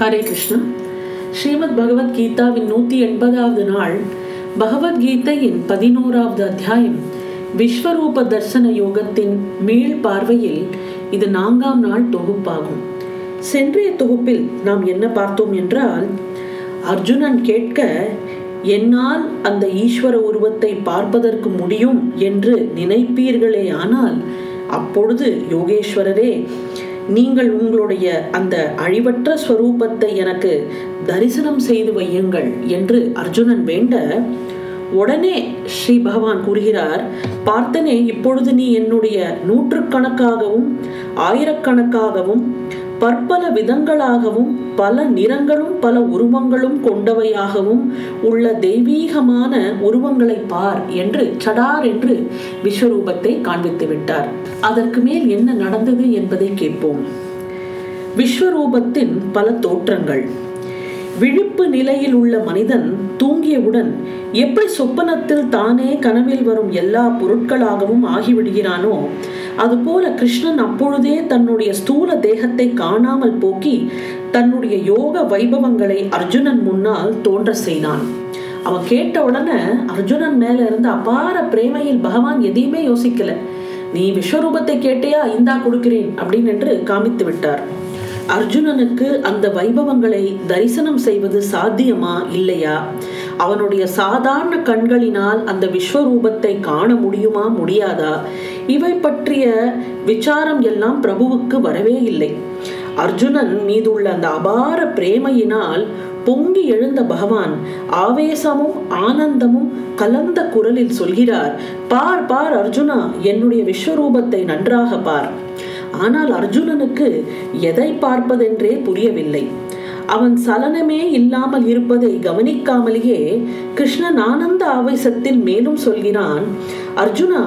ஹரே கிருஷ்ணா. ஸ்ரீமத் பகவத்கீதாவின் நூற்றி எண்பதாவது நாள் பகவத்கீதையின் பதினோராவது அத்தியாயம் விஸ்வரூப தர்சன யோகத்தின் மீள் பார்வையில் இது நான்காம் நாள் தொகுப்பாகும். சென்றைய தொகுப்பில் நாம் என்ன பார்த்தோம் என்றால் அர்ஜுனன் கேட்க என்னால் அந்த ஈஸ்வர உருவத்தை பார்ப்பதற்கு முடியும் என்று நினைப்பீர்களே ஆனால் அப்பொழுது யோகேஸ்வரரே நீங்கள் உங்களுடைய அந்த அழிவற்ற ஸ்வரூபத்தை எனக்கு தரிசனம் செய்து வையுங்கள் என்று அர்ஜுனன் வேண்ட உடனே ஸ்ரீ பகவான் கூறுகிறார் பார்த்தனே இப்பொழுது நீ என்னுடைய நூற்றுக்கணக்காகவும் ஆயிரக்கணக்காகவும் பற்பல விதங்களாகவும் பல நிறங்களும் பல உருவங்களும் கொண்டவையாகவும் உள்ள தெய்வீகமான உருவங்களை பார் என்று சடார் என்று விஸ்வரூபத்தை காண்பித்து விட்டார். அதற்கு மேல் என்ன நடந்தது என்பதை கேட்போம். விஸ்வரூபத்தின் பல தோற்றங்கள். விழிப்பு நிலையில் உள்ள மனிதன் தூங்கியவுடன் எப்படி சொப்பனத்தில் தானே கனவில் வரும் எல்லா பொருட்களாகவும் ஆகிவிடுகிறானோ அதுபோல கிருஷ்ணன் அப்பொழுதே தன்னுடைய ஸ்தூல தேகத்தை காணாமல் போக்கி தன்னுடைய யோக வைபவங்களை அர்ஜுனன் முன்னால் தோன்ற செய்தான். அவன் கேட்ட உடனே அர்ஜுனன் மேல இருந்து அபார பிரேமையில் பகவான் எதையுமே யோசிக்கல. நீ விஸ்வரூபத்தை கேட்டையா? இந்தா கொடுக்கிறேன் அப்படின்னு என்று காமித்து விட்டார். அர்ஜுனனுக்கு அந்த வைபவங்களை தரிசனம் செய்வது சாத்தியமா இல்லையா? அவனுடைய சாதாரண கண்களினால் அந்த விஸ்வரூபத்தை காண முடியுமா முடியாதா? இவை பற்றிய விசாரம் எல்லாம் பிரபுவுக்கு வரவே இல்லை. அர்ஜுனன் மீதுள்ள அந்த அபார பிரேமையினால் பொங்கி எழுந்த பகவான் ஆவேசமும் ஆனந்தமும் கலந்த குரலில் சொல்கிறார் பார் பார் அர்ஜுனா என்னுடைய விஸ்வரூபத்தை நன்றாக பார். ஆனால் அர்ஜுனனுக்கு எதை பார்ப்பதென்றே புரியவில்லை. அவன் சலனமே இல்லாமல் இருப்பதை கவனிக்காமலேயே கிருஷ்ணன் ஆனந்த ஆவேசத்தில் மேலும் சொல்கிறான் அர்ஜுனா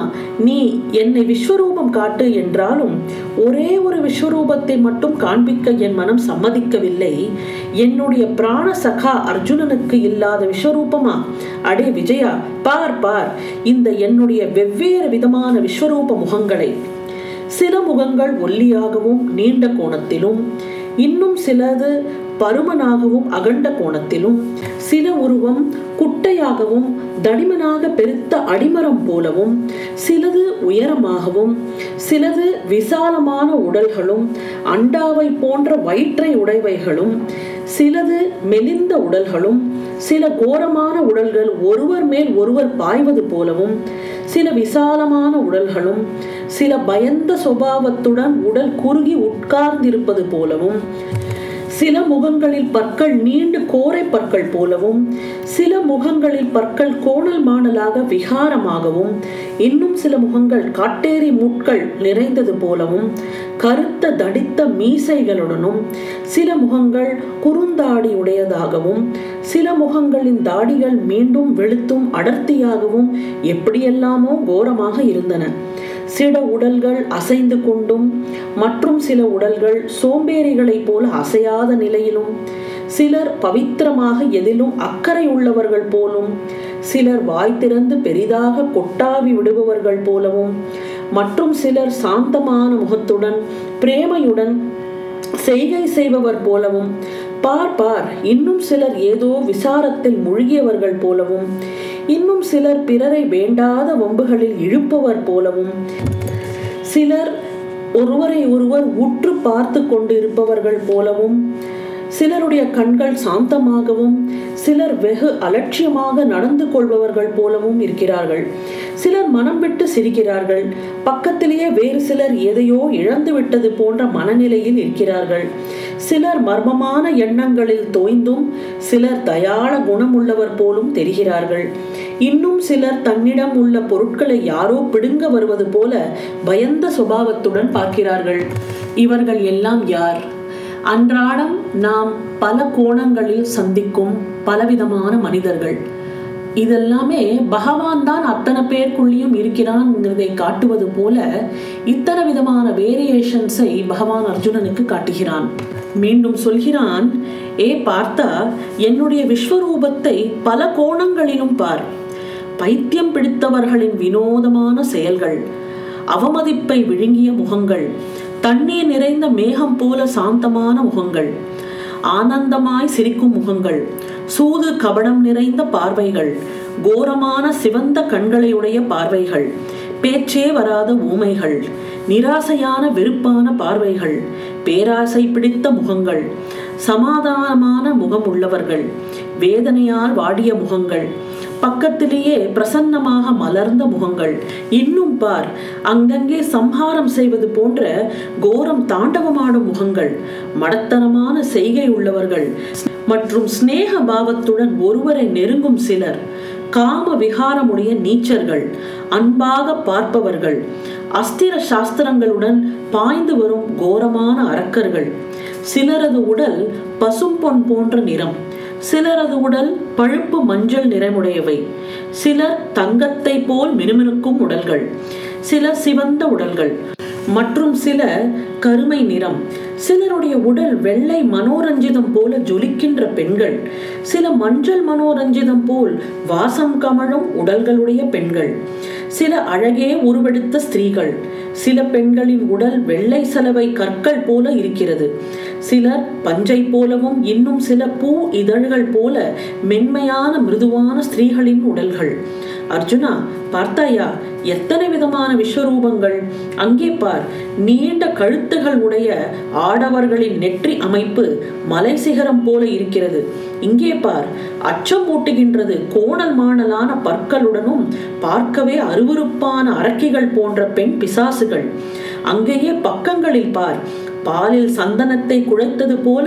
நீ என்னை விஸ்வரூபம் காட்டு என்றாலும் ஒரே ஒரு விஸ்வரூபத்தை மட்டும் காண்பிக்க என் மனம் சம்மதிக்கவில்லை. என்னுடைய பிராண சகா அர்ஜுனனுக்கு இல்லாத விஸ்வரூபமா? அடே விஜயா பார் பார் இந்த என்னுடைய வெவ்வேறு விதமான விஸ்வரூப முகங்களை. சில முகங்கள் ஒல்லியாகவும் நீண்ட கோணத்திலும் இன்னும் சிலது பருமனாகவும் அகண்ட கோணத்திலும் சில உருவம் குட்டையாகவும் தடிமனாக பெருத்த அடிமரம் போலவும் சிலது உயரமாகவும் சிலது விசாலமான உடல்களும் அண்டாவை போன்ற வயிற்றை உடைவைகளும் சிலது மெலிந்த உடல்களும் சில கோரமான உடல்கள் ஒருவர் மேல் ஒருவர் பாய்வது போலவும் சில விசாலமான உடல்களும் சில பயந்த சுபாவத்துடன் உடல் குறுகி உட்கார்ந்திருப்பது போலவும் சில முகங்களில் பற்கள் நீண்டு கோரை பற்கள் போலவும் சில முகங்களில் பற்கள் கோணல் மாணலாக விகாரமாகவும் இன்னும் சில முகங்கள் காட்டேரி முட்கள் நிறைந்தது போலவும் கருத்த தடித்த மீசைகளுடனும் சில முகங்கள் குறுந்தாடி உடையதாகவும் சில முகங்களின் தாடிகள் மீண்டும் வெளுத்தும் அடர்த்தியாகவும் எப்படியெல்லாமோ கோரமாக இருந்தன. சில உடல்கள் அசைந்து கொண்டும் மற்றும் சில உடல்கள் சோம்பேறிகளைப் போல அசையாத நிலையிலும் சிலர் பவித்திரமாக எதிலும் அக்கறை உள்ளவர்கள் போலும் சிலர் வாய் திறந்து பெரிதாக கொட்டாவி விடுபவர்கள் போலவும் மற்றும் சிலர் சாந்தமான முகத்துடன் பிரேமையுடன் செய்கை செய்பவர் போலவும் பார் பார் இன்னும் சிலர் ஏதோ விசாரத்தில் மூழ்கியவர்கள் போலவும் இன்னும் சிலர் பிறரை வேண்டாத வம்புகளில் இழுப்பவர் போலவும். சிலர் ஒருவரை ஒருவர் உற்று பார்த்து கொண்டு இருப்பவர்கள் போலவும். சிலருடைய கண்கள் சாந்தமாகவும் சிலர் வெகு அலட்சியமாக நடந்து கொள்பவர்கள் போலவும் இருக்கிறார்கள். சிலர் மனம் விட்டு சிரிக்கிறார்கள். பக்கத்திலேயே வேறு சிலர் எதையோ இழந்து விட்டது போன்ற மனநிலையில் இருக்கிறார்கள். சிலர் மர்மமான எண்ணங்களில் தோய்ந்தும் சிலர் தயாள குணமுள்ளவர் போலும் தெரிகிறார்கள். இன்னும் சிலர் தன்னிடம் உள்ள பொருட்களை யாரோ பிடுங்க வருவது போல பயந்த சுபாவத்துடன் பார்க்கிறார்கள். இவர்கள் எல்லாம் யார்? அன்றாடம் நாம் பல கோணங்களில் சந்திக்கும் பலவிதமான மனிதர்கள். இதெல்லாமே பகவான் தான் அத்தனை பேருக்குள்ளேயும் இருக்கிறான்ங்கிறதை காட்டுவது போல இத்தனை விதமான வேரியேஷன்ஸை பகவான் அர்ஜுனனுக்கு காட்டுகிறான். மீண்டும் சொல்கிறான் ஏ பார்த்தா என்னுடைய விஸ்வரூபத்தை பல கோணங்களிலும் பார். பைத்தியம் பிடித்தவர்களின் வினோதமான செயல்கள் அவமதிப்பை விழுங்கிய முகங்கள் தண்ணீர் நிறைந்த மேகம் போல சாந்தமான முகங்கள் ஆனந்தமாய் சிரிக்கும் முகங்கள் சூது கபடம் நிறைந்த பார்வைகள் கோரமான சிவந்த கண்களையுடைய பார்வைகள் பேச்சே வராத ஊமைகள் நிராசையான வெறுப்பான பார்வைகள் பேராசை பிடித்த முகங்கள் சமாதானமான முகம் உள்ளவர்கள் வேதனையால் வாடிய முகங்கள் பக்கத்திலேயே பிரசன்னமாக மலர்ந்த முகங்கள். இன்னும் பார் அங்கங்கே சம்ஹாரம் செய்வது போன்ற கோரம் தாண்டவமாடும் முகங்கள். மடத்தனமான செய்கை உள்ளவர்கள். மற்றும் சிநேக பாவத்துடன் ஒருவரை நெருங்கும் சிலர். காம விகாரமுடைய நீச்சர்கள். அன்பாக பார்ப்பவர்கள். அஸ்திர சாஸ்திரங்களுடன் பாய்ந்து வரும் கோரமான அரக்கர்கள். சிலரது உடல் பசும்பொன் போன்ற நிறம். சிலரது உடல் பழுப்பு மஞ்சள் நிறமுடையவை சிலர் தங்கத்தை போல் மினுமினுக்கும் உடல்கள். சில சிவந்த உடல்கள். மற்றும் சில கருமை நிறம். சிலருடைய உடல் வெள்ளை மனோரஞ்சிதம் போல ஜொலிக்கின்ற பெண்கள் சில மஞ்சள் மனோரஞ்சிதம் போல் வாசம் கமழும் உடல்களுடைய பெண்கள் சில அழகே உருவெடுத்த ஸ்திரீகள் சில பெண்களின் உடல் வெள்ளை சலவை கற்கள் போல இருக்கிறது சிலர் பஞ்சை போலவும் இன்னும் சில பூ இதழ்கள் போல மென்மையான மிருதுவான ஸ்திரீகளின் உடல்கள். அர்ஜுனா பார்த்தாயா எத்தனை விதமான விஸ்வரூபங்கள்? அங்கே பார் நீண்ட கழுத்துகள் உடைய ஆடவர்களின் நெற்றி அமைப்பு மலை சிகரம் போல இருக்கிறது. இங்கே பார் அச்சம் மூட்டுகின்றது கோணல் மாணலான பற்களுடனும் பார்க்கவே அருவருப்பான அரக்கிகள் போன்ற பெண் பிசாசுகள். அங்கேயே பக்கங்களில் பார் பாலில் சந்தனத்தை குழைத்தது போல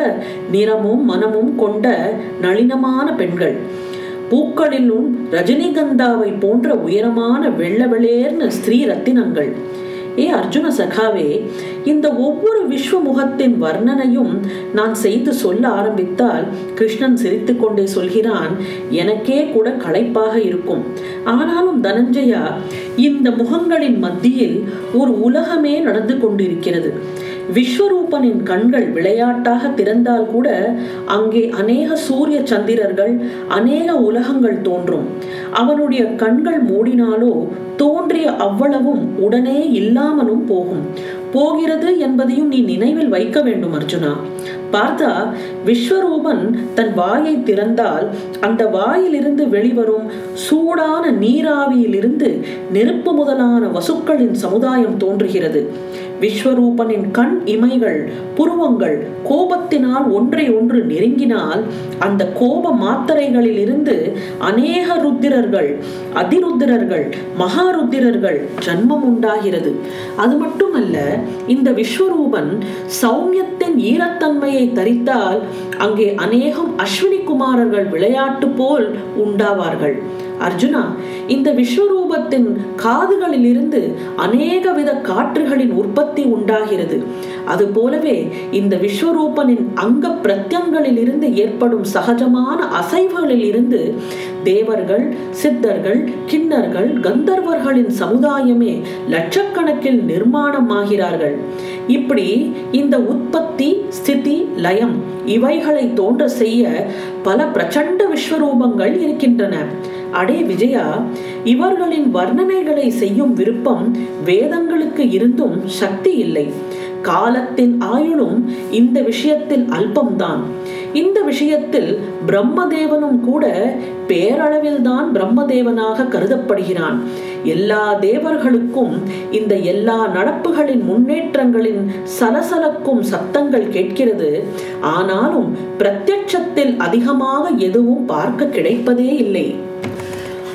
நிறமும் மனமும் கொண்ட நளினமான பெண்கள். பூக்களிலும் ரஜினிகந்தாவை போன்ற உயரமான வெள்ள வெளேர்ன ஸ்திரீ ரத்தினங்கள். ஏ அர்ஜுன சகாவே இந்த ஒவ்வொரு விஸ்வமுகத்தின் வர்ணனையும் நான் செய்து சொல்ல ஆரம்பித்தால் கிருஷ்ணன் சிரித்து கொண்டே சொல்கிறான் எனக்கே கூட களைப்பாக இருக்கும். ஆனாலும் தனஞ்சயா இந்த முகங்களின் மத்தியில் ஒரு உலகமே நடந்து கொண்டிருக்கிறது. விஸ்வரூபனின் கண்கள் விளையாட்டாக திறந்தால் கூட அங்கே அநேக சூரிய சந்திரர்கள் அநேக உலகங்கள் தோன்றும். அவனுடைய கண்கள் மூடினாலோ தோன்றிய அவ்வளவும் உடனே இல்லாமலும் போகும். போகிறது என்பதையும் நீ நினைவில் வைக்க வேண்டும் அர்ஜுனா. பார்த்தா விஸ்வரூபன் தன் வாயை திறந்தால் அந்த வாயிலிருந்து வெளிவரும் சூடான நீராவியிலிருந்து நெருப்பு முதலான வசுக்களின் சமுதாயம் தோன்றுகிறது. விஸ்வரூபனின் கண் இமைகள் புருவங்கள் கோபத்தினால் ஒன்றை ஒன்று நெருங்கினால் அந்த கோப மாத்திரைகளில் இருந்து அநேக ருத்திரர்கள் அதிருத்திரர்கள் மகாருத்திரர்கள் ஜன்மம் உண்டாகிறது. அது மட்டுமல்ல இந்த விஸ்வரூபன் சௌமியத்தின் ஈரத்தன்மையை தரித்தால் அங்கே அநேகம் அஸ்வினி குமாரர்கள் விளையாட்டு போல் உண்டாவார்கள். அர்ஜுனா இந்த குடும்பத்தின் காதுகளில் இருந்து அநேக வித காற்றுகளின் உற்பத்தி உண்டாகிறது. அது போலவே இந்த விஸ்வரூபனின் அங்க பிரத்யங்களில் இருந்து ஏற்படும் சகஜமான அசைவுகளில் இருந்து தேவர்கள் சித்தர்கள் கிண்ணர்கள் கந்தர்வர்களின் சமுதாயமே லட்சக்கணக்கில் நிர்மாணமாகிறார்கள். இப்படி இந்த உற்பத்தி ஸ்திதி லயம் இவைகளை தோன்ற செய்ய பல பிரச்சண்ட விஸ்வரூபங்கள் இருக்கின்றன. அடே விஜயா இவர்களின் வர்ணனைகளை செய்யும் விருப்பம் வேதங்களுக்கு இருந்தும் சக்தி இல்லை. காலத்தின் ஆயுளும் இந்த விஷயத்தில் அல்பம்தான். இந்த விஷயத்தில் பிரம்மதேவனும் கூட பேரளவில் தான் பிரம்மதேவனாக கருதப்படுகிறான். எல்லா தேவர்களுக்கும் இந்த எல்லா நடப்புகளின் முன்னேற்றங்களின் சலசலக்கும் சத்தங்கள் கேட்கிறது. ஆனாலும் பிரத்யட்சத்தில் அதிகமாக எதுவும் பார்க்க கிடைப்பதே இல்லை.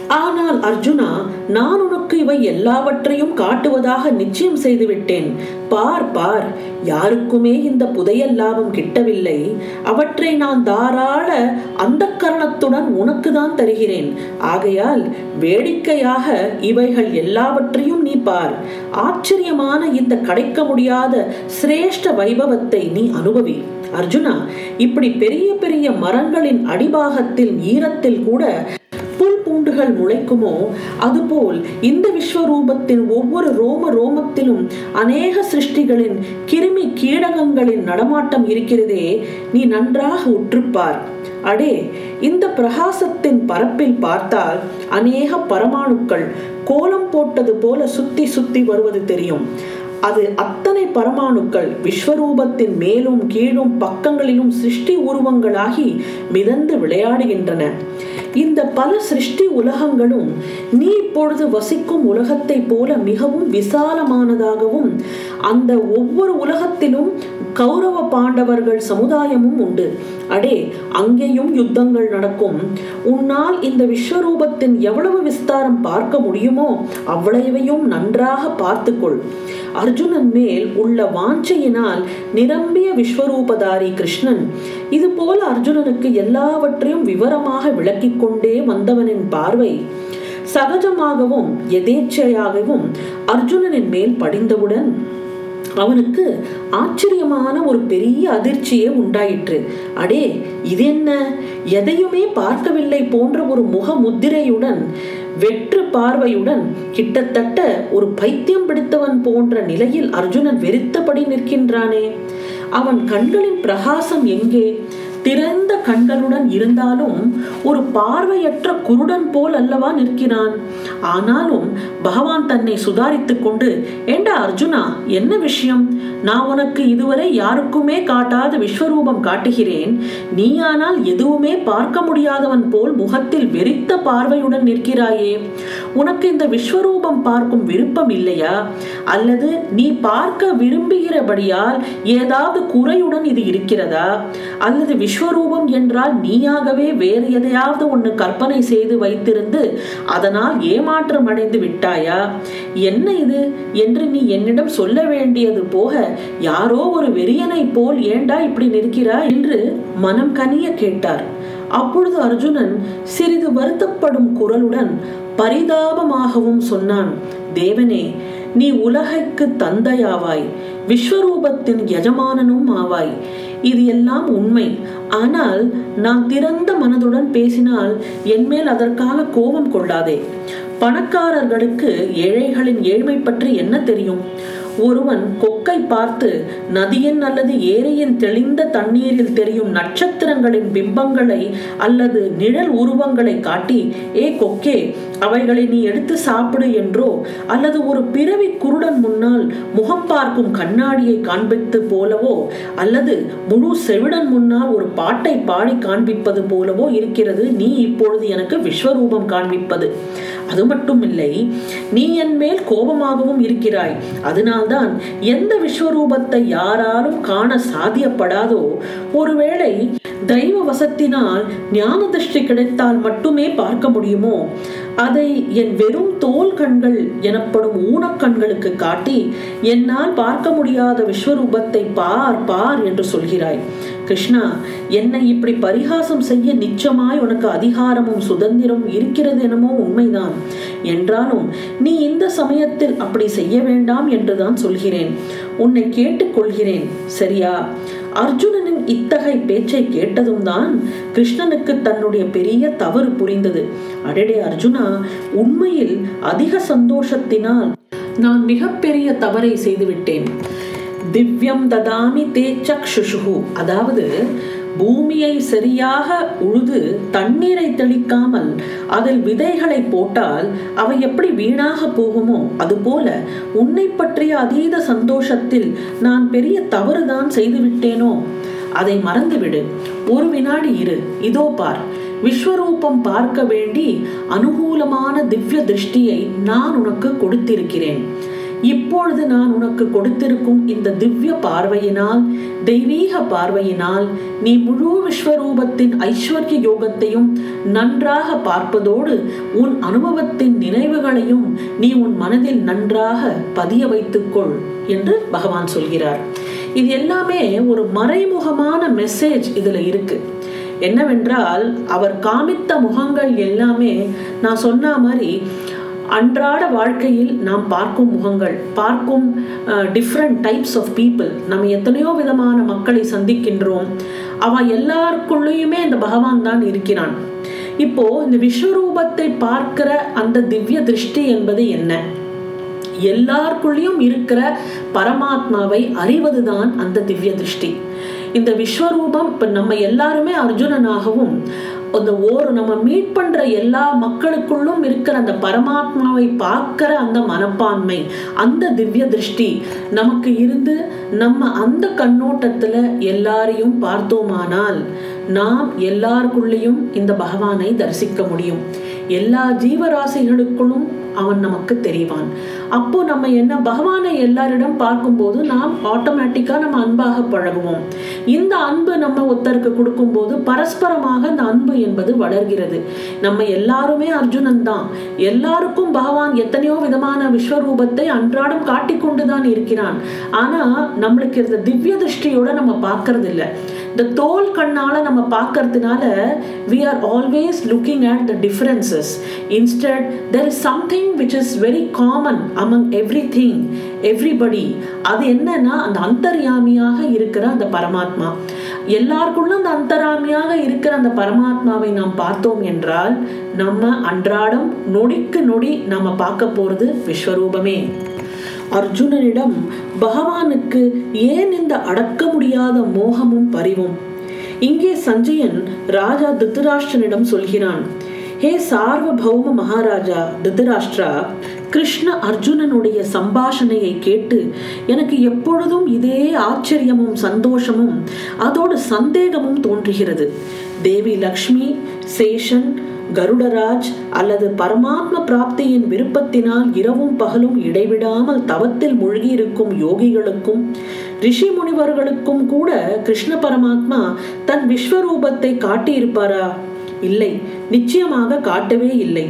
ஆனால் அர்ஜுனா நான் உனக்கு இவை எல்லாவற்றையும் காட்டுவதாக நிச்சயம் செய்துவிட்டேன். பார் பார் யாருக்குமே இந்த புதையல் லாபம் கிட்டவில்லை. அவற்றை நான் தாராள அந்த கரணத்துடன் உனக்கு தான் தருகிறேன். ஆகையால் வேடிக்கையாக இவைகள் எல்லாவற்றையும் நீ பார். ஆச்சரியமான இந்த கிடைக்க முடியாத சிரேஷ்ட வைபவத்தை நீ அனுபவி. அர்ஜுனா இப்படி பெரிய பெரிய மரங்களின் அடிபாகத்தில் ஈரத்தில் கூட புல் பூண்டுகள் முளைக்குமோ? அதுபோல் இந்த விஸ்வரூபத்தின் ஒவ்வொரு ரோம ரோமத்திலும் அநேக சிருஷ்டிகளின் கிருமி கீடகங்களின் நடமாட்டம் இருக்கிறதே நீ நன்றாக உற்றுப்பார். அடே இந்த பிரகாசத்தின் பரப்பில் பார்த்தால் அநேக பரமாணுக்கள் கோலம் போட்டது போல சுத்தி சுத்தி வருவது தெரியும். அது அத்தனை பரமாணுக்கள் விஸ்வரூபத்தின் மேலும் கீழும் பக்கங்களிலும் சிருஷ்டி உருவங்களாகி மிதந்து விளையாடுகின்றன. இந்த பல சிருஷ்டி உலகங்களும் நீ இப்பொழுது வசிக்கும் உலகத்தை போல மிகவும் விசாலமானதாகவும் அந்த ஒவ்வொரு உலகத்திலும் கௌரவ பாண்டவர்கள் சமுதாயமும் உண்டு. அடே அங்கேயும் யுத்தங்கள் நடக்கும். உன்னால் இந்த விஸ்வரூபத்தின் எவ்வளவு விஸ்தாரம் பார்க்க முடியுமோ அவ்வளவையும் நன்றாக பார்த்துக்கொள். அர்ஜுனன் மேல் உள்ள வாஞ்சையினால் நிரம்பிய விஸ்வரூபதாரி கிருஷ்ணன் இது போல அர்ஜுனனுக்கு எல்லாவற்றையும் விவரமாக விளக்கிக் கொண்டே வந்தவனின் பார்வை. சகஜமாகவும் எதேச்சையாகவும் அர்ஜுனனின் மேல் படிந்தவுடன் அவனுக்கு ஆச்சரியமான ஒரு பெரிய அதிர்ச்சியே உண்டாயிற்று. அடே இது என்ன எதையுமே பார்க்கவில்லை போன்ற ஒரு முக முத்திரையுடன் வெற்று பார்வையுடன் கிட்டத்தட்ட ஒரு பைத்தியம் பிடித்தவன் போன்ற நிலையில் அர்ஜுனன் வெறித்தபடி நிற்கின்றானே. அவன் கண்களின் பிரகாசம் எங்கே? திறந்த கண்களுடன் இருந்தாலும் ஒரு பார்வையற்ற குருடன் போல் அல்லவா நிற்கிறான். ஆனாலும் பகவான் தன்னை சுதாரித்துக் கொண்டு ஏண்டா அர்ஜுனா என்ன விஷயம்? நான் உனக்கு இதுவரை யாருக்குமே காட்டாத விஸ்வரூபம் காட்டுகிறேன். நீயானால் எதுவுமே பார்க்க முடியாதவன் போல் முகத்தில் வெறித்த பார்வையுடன் நிற்கிறாயே. உனக்கு இந்த விஸ்வரூபம் பார்க்கும் விருப்பம் இல்லையா? அல்லது நீ பார்க்க விரும்புகிறபடியால் ஏதாவது குறையுடன் இது இருக்கிறதா? அல்லது விஸ்வரூபம் என்றால் நீயாகவே வேறு எதையாவது ஒன்று கற்பனை செய்து வைத்திருந்து அதனால் ஏமாற்றம் அடைந்து விட்டாயா? என்ன இது? என்று நீ என்னிடம் சொல்ல வேண்டியது போக யாரோ ஒரு வெறியனை போல் ஏண்டா இப்படி நிற்கிறாய்? என்று மனம் கனிய கேட்டார். அப்பொழுது அர்ஜுனன் சிறிது வருத்தப்படும் குரலுடன் பரிதாபமாகவும் சொன்னான் தேவனே நீ உலகைக்கு தந்தையாவாய். விஸ்வரூபத்தின் எஜமானனும் ஆவாய். இது எல்லாம் உண்மை. ஆனால் நான் திறந்த மனதுடன் பேசினால் என்மேல் அதற்காக கோபம் கொள்ளாதே. பணக்காரர்களுக்கு ஏழைகளின் ஏழ்மை பற்றி என்ன தெரியும்? ஒருவன் கொக்கை பார்த்து நதியின் அல்லது ஏரியின் தெளிந்த தண்ணீரில் தெரியும் நட்சத்திரங்களின் பிம்பங்களை அல்லது நிழல் உருவங்களை காட்டி ஏ கொக்கே அவைகளை நீ எடுத்து சாப்பிடு என்றோ அல்லது ஒரு பிறவி குருடன் முன்னால் முகம் பார்க்கும் கண்ணாடியை காண்பித்து போலவோ அல்லது முழு செவிடன் முன்னால் ஒரு பாட்டை பாடி காண்பிப்பது போலவோ இருக்கிறது நீ இப்பொழுது எனக்கு விஸ்வரூபம் காண்பிப்பது. அது மட்டும் இல்லை நீ என் மேல் கோபமாகவும் இருக்கிறாய். அதனால்தான் எந்த விஸ்வரூபத்தை யாராலும் காண சாத்தியப்படாதோ ஒருவேளை தெய்வ வசத்தினால் ஞான திருஷ்டி கிடைத்தால் மட்டுமே பார்க்க முடியுமோ? அதை என் வெறும் தோல் கண்கள் எனப்படும் ஊனக்கண்களுக்கு காட்டி என்னால் பார்க்க முடியாத விஸ்வரூபத்தை பார் பார் என்று சொல்கிறாய். கிருஷ்ணா என்னை இப்படி பரிகாசம் செய்ய நிச்சயமாய் உனக்கு அதிகாரமும் சுதந்திரமும் இருக்கிறது எனமோ உண்மைதான். என்றாலும் நீ இந்த சமயத்தில் அப்படி செய்ய வேண்டாம் என்றுதான் சொல்கிறேன். உன்னை கேட்டுக்கொள்கிறேன். சரியா? அர்ஜுனனின் இத்தகை பேச்சை கேட்டதும் தான் கிருஷ்ணனுக்கு தன்னுடைய பெரிய தவறு புரிந்தது. அடடே அர்ஜுனா உண்மையில் அதிக சந்தோஷத்தினால் நான் மிகப்பெரிய தவறை செய்துவிட்டேன். திவ்யம் ததாமி தே சக்ஷுஷு அதாவது பூமியை சரியாக உழுது தண்ணீரை தெளிக்காமல் அதில் விதைகளை போட்டால் அவை எப்படி வீணாக போகுமோ அதுபோல உன்னை பற்றிய அதீத சந்தோஷத்தில் நான் பெரிய தவறுதான் செய்துவிட்டேனோ அதை மறந்துவிடு. ஒரு வினாடி இரு. இதோ பார். விஸ்வரூபம் பார்க்க வேண்டி அனுகூலமான திவ்ய திருஷ்டியை நான் உனக்கு கொடுத்திருக்கிறேன். இப்பொழுது நான் உனக்கு கொடுத்திருக்கும் இந்த திவ்ய பார்வையினால் தெய்வீக பார்வையினால் நீ முழு விஸ்வரூபத்தின் ஐஸ்வர்ய யோகத்தையும் நன்றாக பார்ப்பதோடு உன் அனுபவத்தின் நினைவுகளையும் நீ உன் மனதில் நன்றாக பதிய வைத்துக்கொள் என்று பகவான் சொல்கிறார். இது எல்லாமே ஒரு மறைமுகமான மெசேஜ் இதுல இருக்கு. என்னவென்றால் அவர் காமித்த முகங்கள் எல்லாமே நான் சொன்ன மாதிரி அன்றாட வாழ்க்கையில் நாம் பார்க்கும் முகங்கள் பார்க்கும் டிஃப்ரெண்ட் டைப்ஸ் ஆஃப் பீப்புள் நம்ம எத்தனையோ விதமான மக்களை சந்திக்கின்றோம். அவன் எல்லாருக்குள்ளேயுமே இந்த பகவான் தான் இருக்கிறான். இப்போ இந்த விஸ்வரூபத்தை பார்க்கிற அந்த திவ்ய திருஷ்டி என்பது என்ன? எல்லாருக்குள்ளேயும் இருக்கிற பரமாத்மாவை அறிவதுதான் அந்த திவ்ய திருஷ்டி. இந்த விஸ்வரூபம் இப்போ நம்ம எல்லாருமே அர்ஜுனனாகவும் அந்த ஒரு நம்ம மீட் பண்ற எல்லா மக்களுக்குள்ளும் இருக்கிற அந்த பரமாத்மாவை பார்க்கிற அந்த மனப்பான்மை அந்த திவ்ய திருஷ்டி நமக்கு இருந்து நம்ம அந்த கண்ணோட்டத்துல எல்லாரையும் பார்த்தோமானால் நாம் எல்லாருக்குள்ளேயும் இந்த பகவானை தரிசிக்க முடியும். எல்லா ஜீவராசிகளுக்குள்ளும் அவன் நமக்கு தெரிவான். அப்போ நம்ம என்ன பகவானை எல்லாரிடம் பார்க்கும்போது நாம் ஆட்டோமேட்டிக்கா நம்ம அன்பாக பழகுவோம். இந்த அன்பு நம்ம ஒருத்தருக்கு கொடுக்கும்போது பரஸ்பரமாக அந்த அன்பு என்பது வளர்கிறது. நம்ம எல்லாருமே அர்ஜுனன் தான். எல்லாருக்கும் பகவான் எத்தனையோ விதமான விஸ்வரூபத்தை அன்றாடம் காட்டிக்கொண்டுதான் இருக்கிறான். ஆனா நம்மளுக்கு இந்த திவ்ய திருஷ்டியோட நம்ம பார்க்கறது இல்லை இந்த தோல் கண்ணால் நம்ம பார்க்கறதுனால we are always looking at the differences instead there is something which is very common among every thing everybody அது என்னன்னா அந்த அந்தர்யாமியாக இருக்கிற அந்த பரமாத்மா. எல்லாருக்குள்ளும் அந்த அந்தராமியாக இருக்கிற அந்த பரமாத்மாவை நாம் பார்த்தோம் என்றால் நம்ம அன்றாடம் நொடிக்கு நொடி நம்ம பார்க்க போறது விஸ்வரூபமே. அர்ஜுனனிடம் பகவானுக்கு ஏன் இந்த அடக்க முடியாத மோகமும் பரிவும்? இங்கே சஞ்சயன் ராஜா திருதராஷ்டிரனிடம் சொல்கிறான் ஹே சார்வபௌம மகாராஜா திருதராஷ்டிரா கிருஷ்ண அர்ஜுனனுடைய சம்பாஷணையை கேட்டு எனக்கு எப்பொழுதும் இதே ஆச்சரியமும் சந்தோஷமும் அதோடு சந்தேகமும் தோன்றுகிறது. தேவி லக்ஷ்மி சேஷன் கருடராஜ் அல்லது பரமாத்ம பிராப்தியின் விருப்பத்தினால் இரவும் பகலும் இடைவிடாமல் தவத்தில் மூழ்கியிருக்கும் யோகிகளுக்கும் ரிஷி முனிவர்களுக்கும் கூட கிருஷ்ண பரமாத்மா தன் விஸ்வரூபத்தை காட்டியிருப்பாரா? இல்லை நிச்சயமாக காட்டவே இல்லை.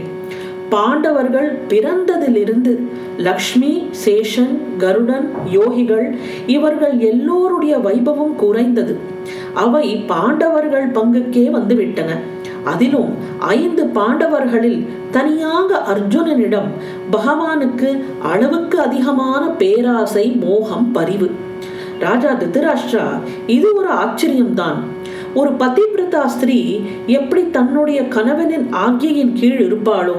பாண்டவர்கள் பிறந்ததிலிருந்து லக்ஷ்மி சேஷன் கருடன் யோகிகள் இவர்கள் எல்லோருடைய வைபவம் குறைந்தது. அவை பாண்டவர்கள் பங்குக்கே வந்துவிட்டன. அதிலும் ஐந்து பாண்டவர்களில் தனியாக அர்ஜுனனிடம் பகவானுக்கு அளவுக்கு அதிகமான பேராசை மோகம் பரிவு. ராஜா திருதராஷ்டிரா இது ஒரு ஆச்சரியம்தான். ஒரு பதிவிரதா ஸ்திரீ எப்படி தன்னுடைய கணவனின் ஆக்கியின் கீழ் இருப்பாளோ?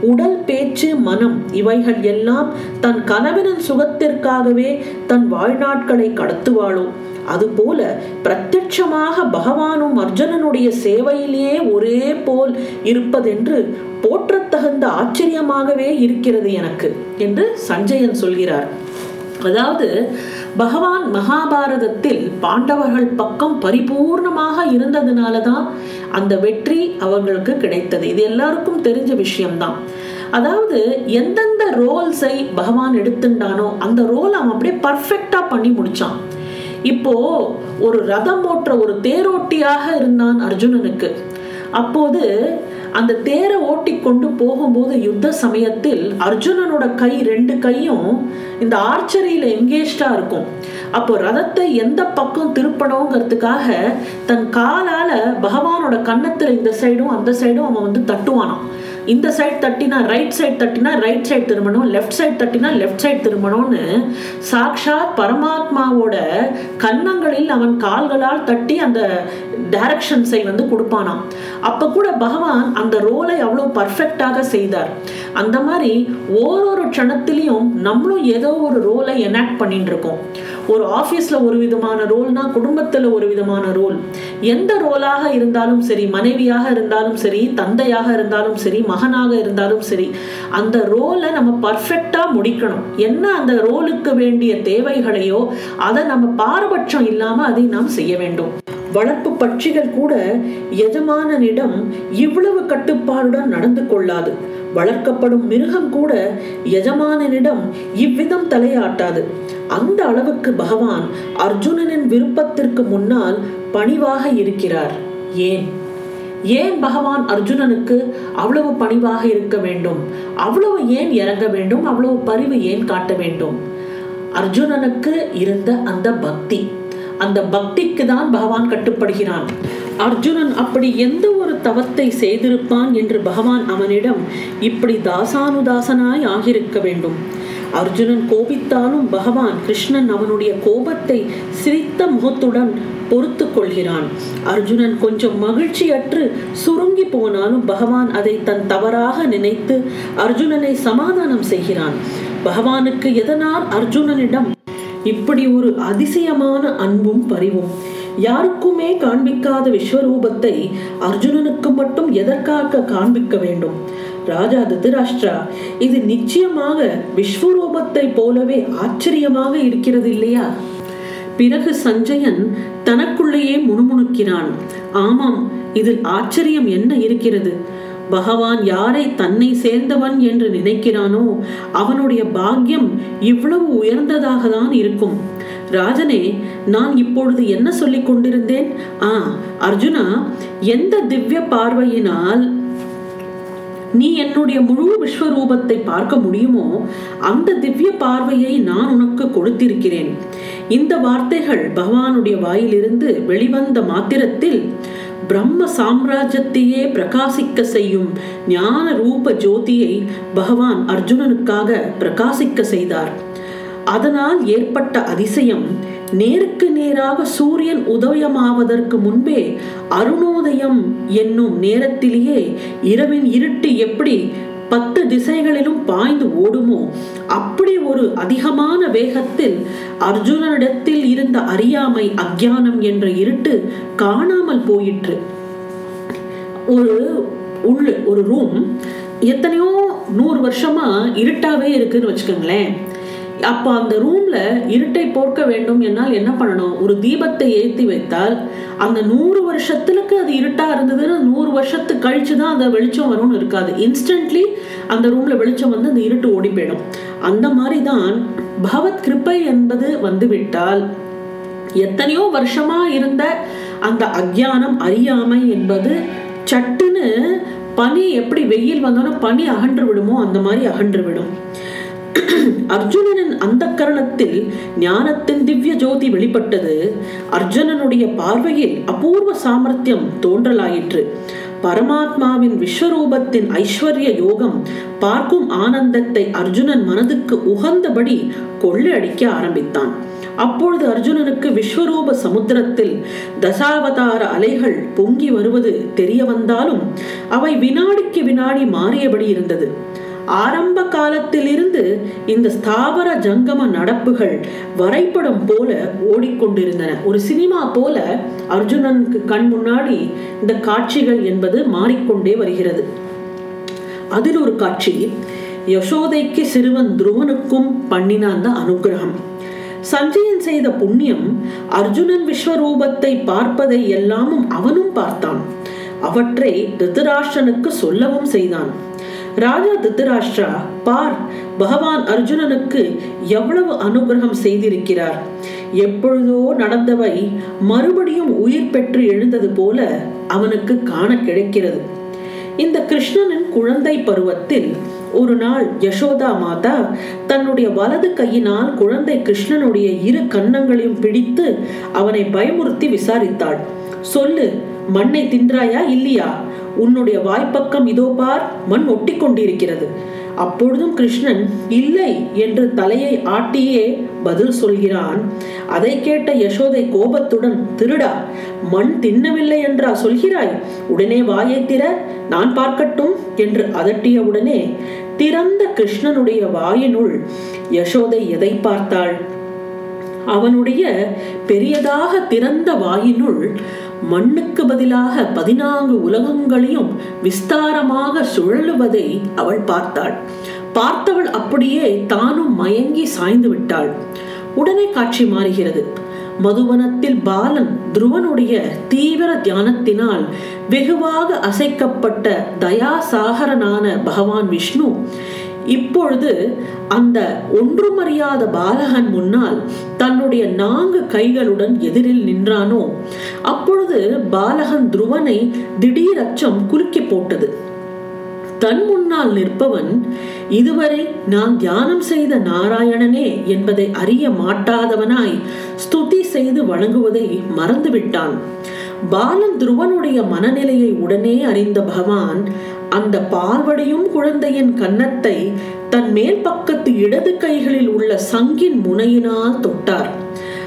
உடல் பேச்சு மனம் இவைகள் எல்லாம் தன் கணவனின் சுகத்திற்காகவே தன் வாழ்நாட்களை கடத்துவாளோ? அதுபோல பிரத்யட்சமாக பகவானும் அர்ஜுனனுடைய சேவையிலேயே ஒரே போல் இருப்பதென்று போற்றத்தகுந்த ஆச்சரியமாகவே இருக்கிறது எனக்கு என்று சஞ்சயன் சொல்கிறார். அதாவது பகவான் மகாபாரதத்தில் பாண்டவர்கள் பக்கம் பரிபூர்ணமாக இருந்ததுனால தான் அந்த வெற்றி அவர்களுக்கு கிடைத்தது. இது எல்லாருக்கும் தெரிஞ்ச விஷயம்தான். அதாவது எந்தெந்த ரோல்ஸை பகவான் எடுத்துட்டானோ அந்த ரோல் அவன் அப்படியே பர்ஃபெக்டாக பண்ணி முடிச்சான். இப்போ ஒரு ரதம் ஓட்டுற ஒரு தேரோட்டியாக இருந்தான் அர்ஜுனனுக்கு. அப்போது அந்த தேரை ஓட்டி கொண்டு போகும்போது யுத்த சமயத்தில் அர்ஜுனனோட கை ரெண்டு கையும் இந்த ஆர்ச்சரியில எங்கேஜ்டா இருக்கும். அப்போ ரதத்தை எந்த பக்கம் திருப்பணுங்கிறதுக்காக தன் காலால பகவானோட கன்னத்துல இந்த சைடும் அந்த சைடும் அவன் வந்து தட்டுவானான் இந்த சைட் தட்டினா ரைட் சைடு தட்டினா ரைட் சைடு திரும்பணும் லெஃப்ட் சைடு தட்டினா லெஃப்ட் சைடு திரும்பணும்னு சாக்ஷாத் பரமாத்மாவோட கன்னங்களில் அவன் கால்களால் தட்டி அந்த டைரக்ஷன்ஸை வந்து கொடுப்பானாம். அப்போ கூட பகவான் அந்த ரோலை அவ்வளோ பர்ஃபெக்டாக செய்தார். அந்த மாதிரி ஓரொரு க்ஷணத்திலையும் நம்மளும் ஏதோ ஒரு ரோலை எனாக்ட் பண்ணிட்டு இருக்கோம். ஒரு ஆஃபீஸில் ஒரு விதமான ரோல்னா குடும்பத்தில் ஒரு விதமான ரோல் எந்த ரோலாக இருந்தாலும் சரி மனைவியாக இருந்தாலும் சரி தந்தையாக இருந்தாலும் சரி மகனாக இருந்தாலும் சரி அந்த ரோலை நம்ம பர்ஃபெக்டாக முடிக்கணும். என்ன அந்த ரோலுக்கு வேண்டிய தேவைகளையோ அதை நம்ம பாரபட்சம் இல்லாமல் அதை நாம் செய்ய வேண்டும். வளர்ப்பு பட்சிகள் கூட எஜமானனிடம் இவ்வளவு கட்டுப்பாடுடன் நடந்து கொள்ளாது. வளர்க்கப்படும் மிருகம் கூட எஜமானனிடம் இவ்விதம் தலையாட்டாது. அந்த அளவுக்கு பகவான் அர்ஜுனனின் விருப்பத்திற்கு முன்னால் பணிவாக இருக்கிறார். ஏன்? ஏன் பகவான் அர்ஜுனனுக்கு அவ்வளவு பணிவாக இருக்க வேண்டும்? அவ்வளவு ஏன் இறங்க வேண்டும்? அவ்வளவு பரிவு ஏன் காட்ட வேண்டும்? அர்ஜுனனுக்கு இருந்த அந்த பக்தி அந்த பக்திக்கு தான் பகவான் கட்டுப்படுகிறான். அர்ஜுனன் அப்படி எந்த ஒரு தவத்தை செய்திருப்பான் என்று பகவான் அவனிடம் இப்படி தாசானுதாசனாய் ஆகியிருக்க வேண்டும். அர்ஜுனன் கோபித்தாலும் பகவான் கிருஷ்ணன் அவனுடைய கோபத்தை சிரித்த முகத்துடன் பொறுத்து கொள்கிறான். அர்ஜுனன் கொஞ்சம் மகிழ்ச்சியற்று சுருங்கி போனாலும் பகவான் அதை தன் தவறாக நினைத்து அர்ஜுனனை சமாதானம் செய்கிறான். பகவானுக்கு எதனால் அர்ஜுனனிடம் இப்படி ஒரு அதிசயமான அன்பும் பரிவும் யாருக்குமே காண்பிக்காத விஸ்வரூபத்தை அர்ஜுனனுக்கு மட்டும் எதற்காக காண்பிக்க வேண்டும்? ராஜா திருராஷ்டிரா இது நிச்சயமாக விஸ்வரூபத்தை போலவே ஆச்சரியமாக இருக்கிறது இல்லையா? பிறகு சஞ்சயன் தனக்குள்ளேயே முணுமுணுக்கிறான். ஆமாம் இதில் ஆச்சரியம் என்ன இருக்கிறது? பகவான் யாரை தன்னை சேர்ந்தவன் என்று நினைக்கிறானோ அவனுடைய பாக்கியம் இவ்வளவு உயர்ந்ததாக தான் இருக்கும். ராஜனே நான் இப்பொழுது என்ன சொல்லிக் கொண்டிருந்தேன்? ஆ அர்ஜுனா எந்த திவ்ய பார்வையினால் நீ என்னுடைய முழு விஸ்வரூபத்தை பார்க்க முடியுமோ அந்த திவ்ய பார்வையை நான் உனக்கு கொடுத்திருக்கிறேன். இந்த வார்த்தைகள் பகவானுடைய வாயிலிருந்து வெளிவந்த மாத்திரத்தில் பிரம்ம சாம்ராஜ்யத்தையே பிரகாசிக்க செய்யும் ஞான ரூப ஜோதியை பகவான் அர்ஜுனனுக்காக பிரகாசிக்க செய்தார். அதனால் ஏற்பட்ட அதிசயம் நேருக்கு நேராக சூரியன் உதயமாவதற்கு முன்பே அருணோதயம் என்னும் நேரத்திலேயே இரவின் இருட்டு எப்படி பத்து திசைகளிலும் பாய்ந்து ஓடுமோ? அப்படி ஒரு அதிகமான வேகத்தில் அர்ஜுனனிடத்தில் இருந்த அறியாமை அக்ஞானம் என்ற இருட்டு காணாமல் போயிற்று. ஒரு உள்ள ஒரு ரூம் எத்தனையோ நூறு வருஷமா இருட்டாவே இருக்குன்னு வச்சுக்கோங்களேன். அப்போ அந்த ரூம்ல இருட்டை போர்க்க வேண்டும் என்னால் என்ன பண்ணணும்? ஒரு தீபத்தை ஏற்றி வைத்தால் அந்த நூறு வருஷத்துக்கு அது இருட்டா இருந்ததுன்னு நூறு வருஷத்து கழிச்சு தான் அந்த வெளிச்சம் வரும்னு இருக்காது. இன்ஸ்டன்ட்லி அந்த ரூம்ல வெளிச்சம் வந்து அந்த இருட்டு ஓடி போயிடும். அந்த மாதிரி தான் பகவத் கிருப்பை என்பது வந்துவிட்டால் எத்தனையோ வருஷமா இருந்த அந்த அக்ஞானம் அறியாமை என்பது சட்டுன்னு பனி எப்படி வெயில் வந்தோன்னா பனி அகன்று விடுமோ அந்த மாதிரி அகன்று விடும். அர்ஜுனனின் அந்த கரணத்தில் ஞானத்தின் திவ்ய ஜோதி வெளிப்பட்டது. அர்ஜுனனுடைய பார்வையில் அபூர்வ சாமர்த்தியம் தோன்றலாயிற்று. பரமாத்மாவின் விஸ்வரூபத்தின் ஐஸ்வர்ய யோகம் பார்க்கும் ஆனந்தத்தை அர்ஜுனன் மனதுக்கு உகந்தபடி கொள்ளையடிக்க ஆரம்பித்தான். அப்பொழுது அர்ஜுனனுக்கு விஸ்வரூப சமுத்திரத்தில் தசாவதார அலைகள் பொங்கி வருவது தெரிய வந்தாலும் அவை வினாடிக்கு வினாடி மாறியபடி இருந்தது. ஆரம்ப காலத்திலிருந்து இந்த ஸ்தாவர ஜங்கம நடப்புகள் வரைபடம் போல ஓடிக்கொண்டிருந்தன. ஒரு சினிமா போல அர்ஜுனனுக்கு கண் முன்னாடி இந்த காட்சிகள் என்பது மாறிக்கொண்டே வருகிறது. அதில் ஒரு காட்சி யசோதைக்கு சிறுவன் துருவனுக்கும் பண்ணின அந்த அனுகிரகம். சஞ்சயன் செய்த புண்ணியம் அர்ஜுனன் விஸ்வரூபத்தை பார்ப்பதை எல்லாமும் அவனும் பார்த்தான். அவற்றை திருதராஷ்டனுக்கு சொல்லவும் செய்தான். ராஜா திருதராஷ்டிரா பார் பகவான் அர்ஜுனனுக்கு எவ்வளவு அனுகிரகம் செய்திருக்கிறார்? எப்பொழுதோ நடந்தவை மறுபடியும் உயிர் பெற்று எழுந்தது போல அவனுக்கு காண கிடைக்கிறது. இந்த கிருஷ்ணனின் குழந்தை பருவத்தில் ஒரு நாள் யசோதா மாதா தன்னுடைய வலது கையினால் குழந்தை கிருஷ்ணனுடைய இரு கன்னங்களையும் பிடித்து அவனை பயமுறுத்தி விசாரித்தாள். சொல்லு மண்ணை தின்றாயா இல்லையா? உன்னுடைய வாய்ப்பக்கம் இதோ பார் மண் ஒட்டி கொண்டிருக்கிறது அப்பொழுதும் கிருஷ்ணன் இல்லை என்று தலையை ஆட்டியே பதில் சொல்கிறான். அதை கேட்ட யசோதை கோபத்துடன் திருடா மண் தின்னவில்லை என்றா சொல்கிறாய்? உடனே வாயை திற நான் பார்க்கட்டும் என்று அதட்டிய உடனே திறந்த கிருஷ்ணனுடைய வாயினுள் யசோதை எதை பார்த்தாள்? அவனுடைய பெரியதாக திறந்த வாயினுள் மண்ணுக்கு பதிலாக பதினான்கு உலகங்களையும் விஸ்தாரமாக சுழலுவதை அவள் பார்த்தாள். பார்த்தவள் அப்படியே தானும் மயங்கி சாய்ந்து விட்டாள். உடனே காட்சி மாறுகிறது. மதுவனத்தில் பாலன் துருவனுடைய தீவிர தியானத்தினால் வெகுவாக அசைக்கப்பட்ட தயாசாகரனான பகவான் விஷ்ணு இப்பொழுது அந்த ஒன்றுமறியாத பாலகன் முன்னால் தன்னுடைய நான்கு கைகளுடன் எதிரில் நின்றானோ? அப்பொழுது பாலகன் துருவனை திடீரச்சம் குலுக்கி போட்டது. தன் முன்னால் நிற்பவன் இதுவரை நான் தியானம் செய்த நாராயணனே என்பதை அறிய மாட்டாதவனாய் ஸ்துதி செய்து வணங்குவதை மறந்துவிட்டான். பாலன் துருவனுடைய மனநிலையை உடனே அறிந்த பகவான் அந்த பார்வடையும் குழந்தையின் கன்னத்தை தன் மேல் பக்கத்து இடது கைகளில் உள்ள சங்கின் முனையினால் தொட்டார்.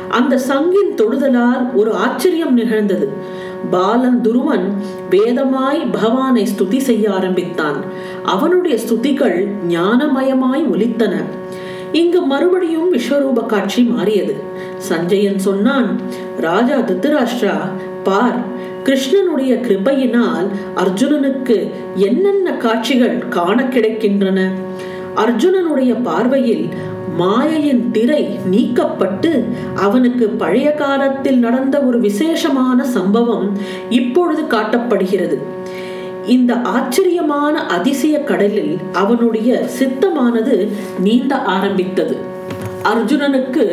அந்த சங்கின் தொடுதலால் ஒரு ஆச்சரியம் நிகழ்ந்தது. பாலன் துருவன் வேதமாய் பகவானை ஸ்துதி செய்ய ஆரம்பித்தான். அவனுடைய ஸ்துதிகள் ஞானமயமாய் ஒலித்தன. இங்கு மறுபடியும் விஸ்வரூப காட்சி மாறியது. சஞ்சயன் சொன்னான் ராஜா திருத்தராஷ்டிரா பார் கிருஷ்ணனுடைய கிருபையினால் அர்ஜுனனுக்கு என்னென்ன காட்சிகள் காண கிடைக்கின்றன? அர்ஜுனனுடைய பார்வையில் மாயையின் திரை நீக்கப்பட்டு அவனுக்கு பழைய காலத்தில் நடந்த ஒரு விசேஷமான சம்பவம் இப்பொழுது காட்டப்படுகிறது. இந்த ஆச்சரியமான அதிசய கடலில் அவனுடைய சித்தமானது நீந்த ஆரம்பித்தது. அர்ஜுனனுக்கு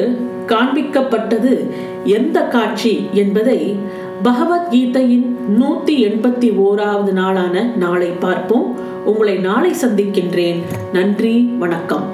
காண்பிக்கப்பட்டது எந்த காட்சி என்பதை பகவத்கீதையின் நூத்தி எண்பத்தி ஓராவது நாளான நாளை பார்ப்போம். உங்களை நாளை சந்திக்கின்றேன். நன்றி வணக்கம்.